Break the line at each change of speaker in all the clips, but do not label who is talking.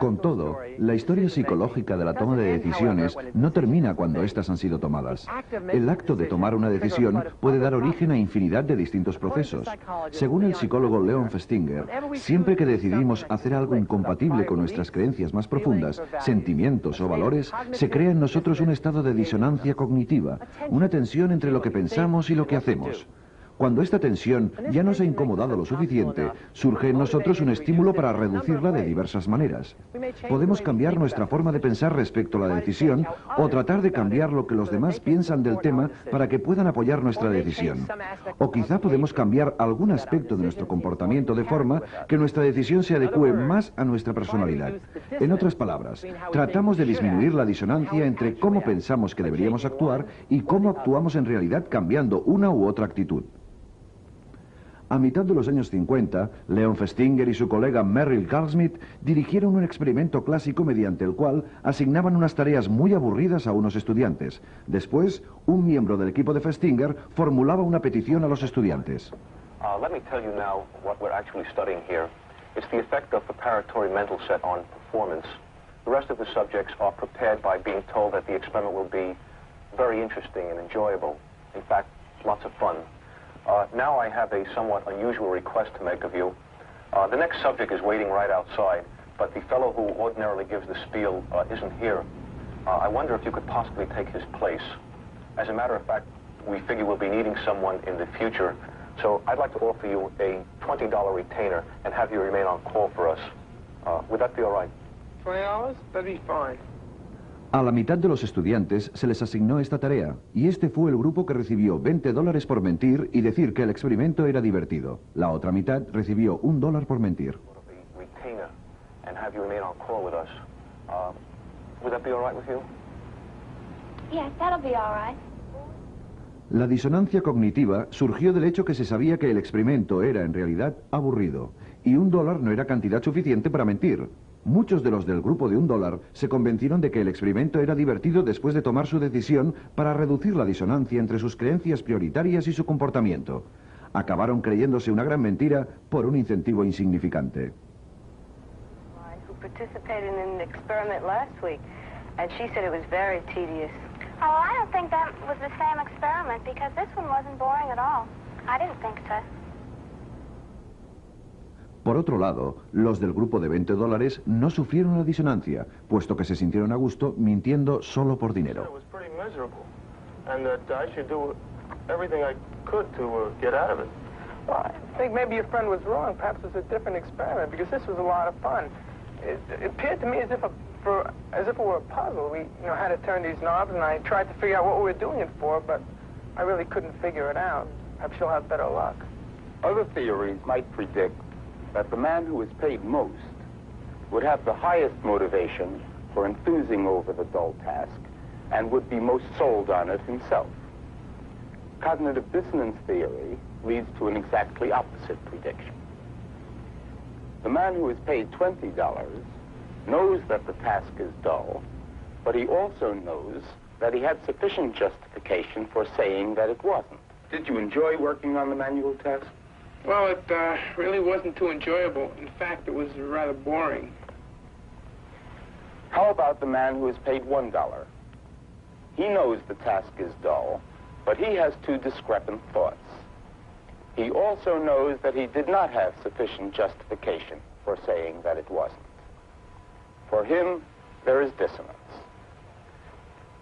Con todo, la historia psicológica de la toma de decisiones no termina cuando éstas han sido tomadas. El acto de tomar una decisión puede dar origen a infinidad de distintos procesos. Según el psicólogo Leon Festinger, siempre que decidimos hacer algo incompatible con nuestras creencias más profundas, sentimientos o valores, se crea en nosotros un estado de disonancia cognitiva, una tensión entre lo que pensamos y lo que hacemos. Cuando esta tensión ya nos ha incomodado lo suficiente, surge en nosotros un estímulo para reducirla de diversas maneras. Podemos cambiar nuestra forma de pensar respecto a la decisión o tratar de cambiar lo que los demás piensan del tema para que puedan apoyar nuestra decisión. O quizá podemos cambiar algún aspecto de nuestro comportamiento de forma que nuestra decisión se adecue más a nuestra personalidad. En otras palabras, tratamos de disminuir la disonancia entre cómo pensamos que deberíamos actuar y cómo actuamos en realidad cambiando una u otra actitud. A mitad de los años 50, Leon Festinger y su colega Merrill Carlsmith dirigieron un experimento clásico mediante el cual asignaban unas tareas muy aburridas a unos estudiantes. Después, un miembro del equipo de Festinger formulaba una petición a los estudiantes.
Uh, let me tell you now what we're actually studying here. It's the effect of preparatory mental set on performance. The rest of the subjects are prepared by being told that the experiment will be very interesting and enjoyable. In fact, lots of fun. Uh, now I have a somewhat unusual request to make of you. Uh, the next subject is waiting right outside, but the fellow who ordinarily gives the spiel uh, isn't here. Uh, I wonder if you could possibly take his place. As a matter of fact, we figure we'll be needing someone in the future, so I'd like to offer you a $20 retainer and have you remain on call for us. Uh, would that be all right?
20 hours? That'd be fine.
A la mitad de los estudiantes se les asignó esta tarea, y este fue el grupo que recibió 20 dólares por mentir y decir que el experimento era divertido. La otra mitad recibió un dólar por mentir. La disonancia cognitiva surgió del hecho que se sabía que el experimento era en realidad aburrido, y un dólar no era cantidad suficiente para mentir. Muchos de los del grupo de un dólar se convencieron de que el experimento era divertido después de tomar su decisión para reducir la disonancia entre sus creencias prioritarias y su comportamiento. Acabaron creyéndose una gran mentira por un incentivo insignificante.
Oh, I don't think that was the same experiment because this one wasn't boring at all. I didn't think so.
Por otro lado, los del grupo de 20 dólares no sufrieron la disonancia, puesto que se sintieron a gusto mintiendo solo por dinero.
Well, I think maybe your friend was wrong. Perhaps it was a different experiment because this was a lot of fun. It, it appeared to me as if, a, for, as if it were a puzzle. We you know, had to turn these knobs, and I tried to figure out what we were doing it for, but I really couldn't figure it out. Perhaps you'll have better luck.
Other theories might predict that the man who is paid most would have the highest motivation for enthusing over the dull task and would be most sold on it himself. Cognitive dissonance theory leads to an exactly opposite prediction. The man who is paid $20 knows that the task is dull, but he also knows that he had sufficient justification for saying that it wasn't. Did you enjoy working on the manual test?
Well, it uh, really wasn't too enjoyable. In fact, it was rather boring.
How about the man who is paid $1? He knows the task is dull, but he has two discrepant thoughts. He also knows that he did not have sufficient justification for saying that it wasn't. For him, there is dissonance.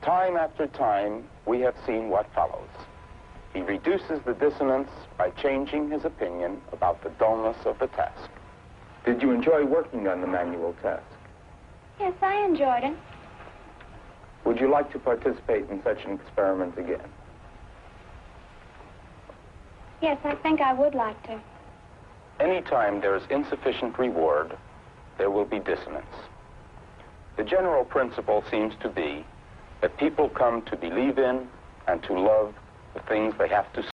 Time after time, we have seen what follows. He reduces the dissonance by changing his opinion about the dullness of the task. Did you enjoy working on the manual task?
Yes, I enjoyed it.
Would you like to participate in such an experiment again?
Yes, I think I would like to.
Anytime there is insufficient reward, there will be dissonance. The general principle seems to be that people come to believe in and to love the things they have to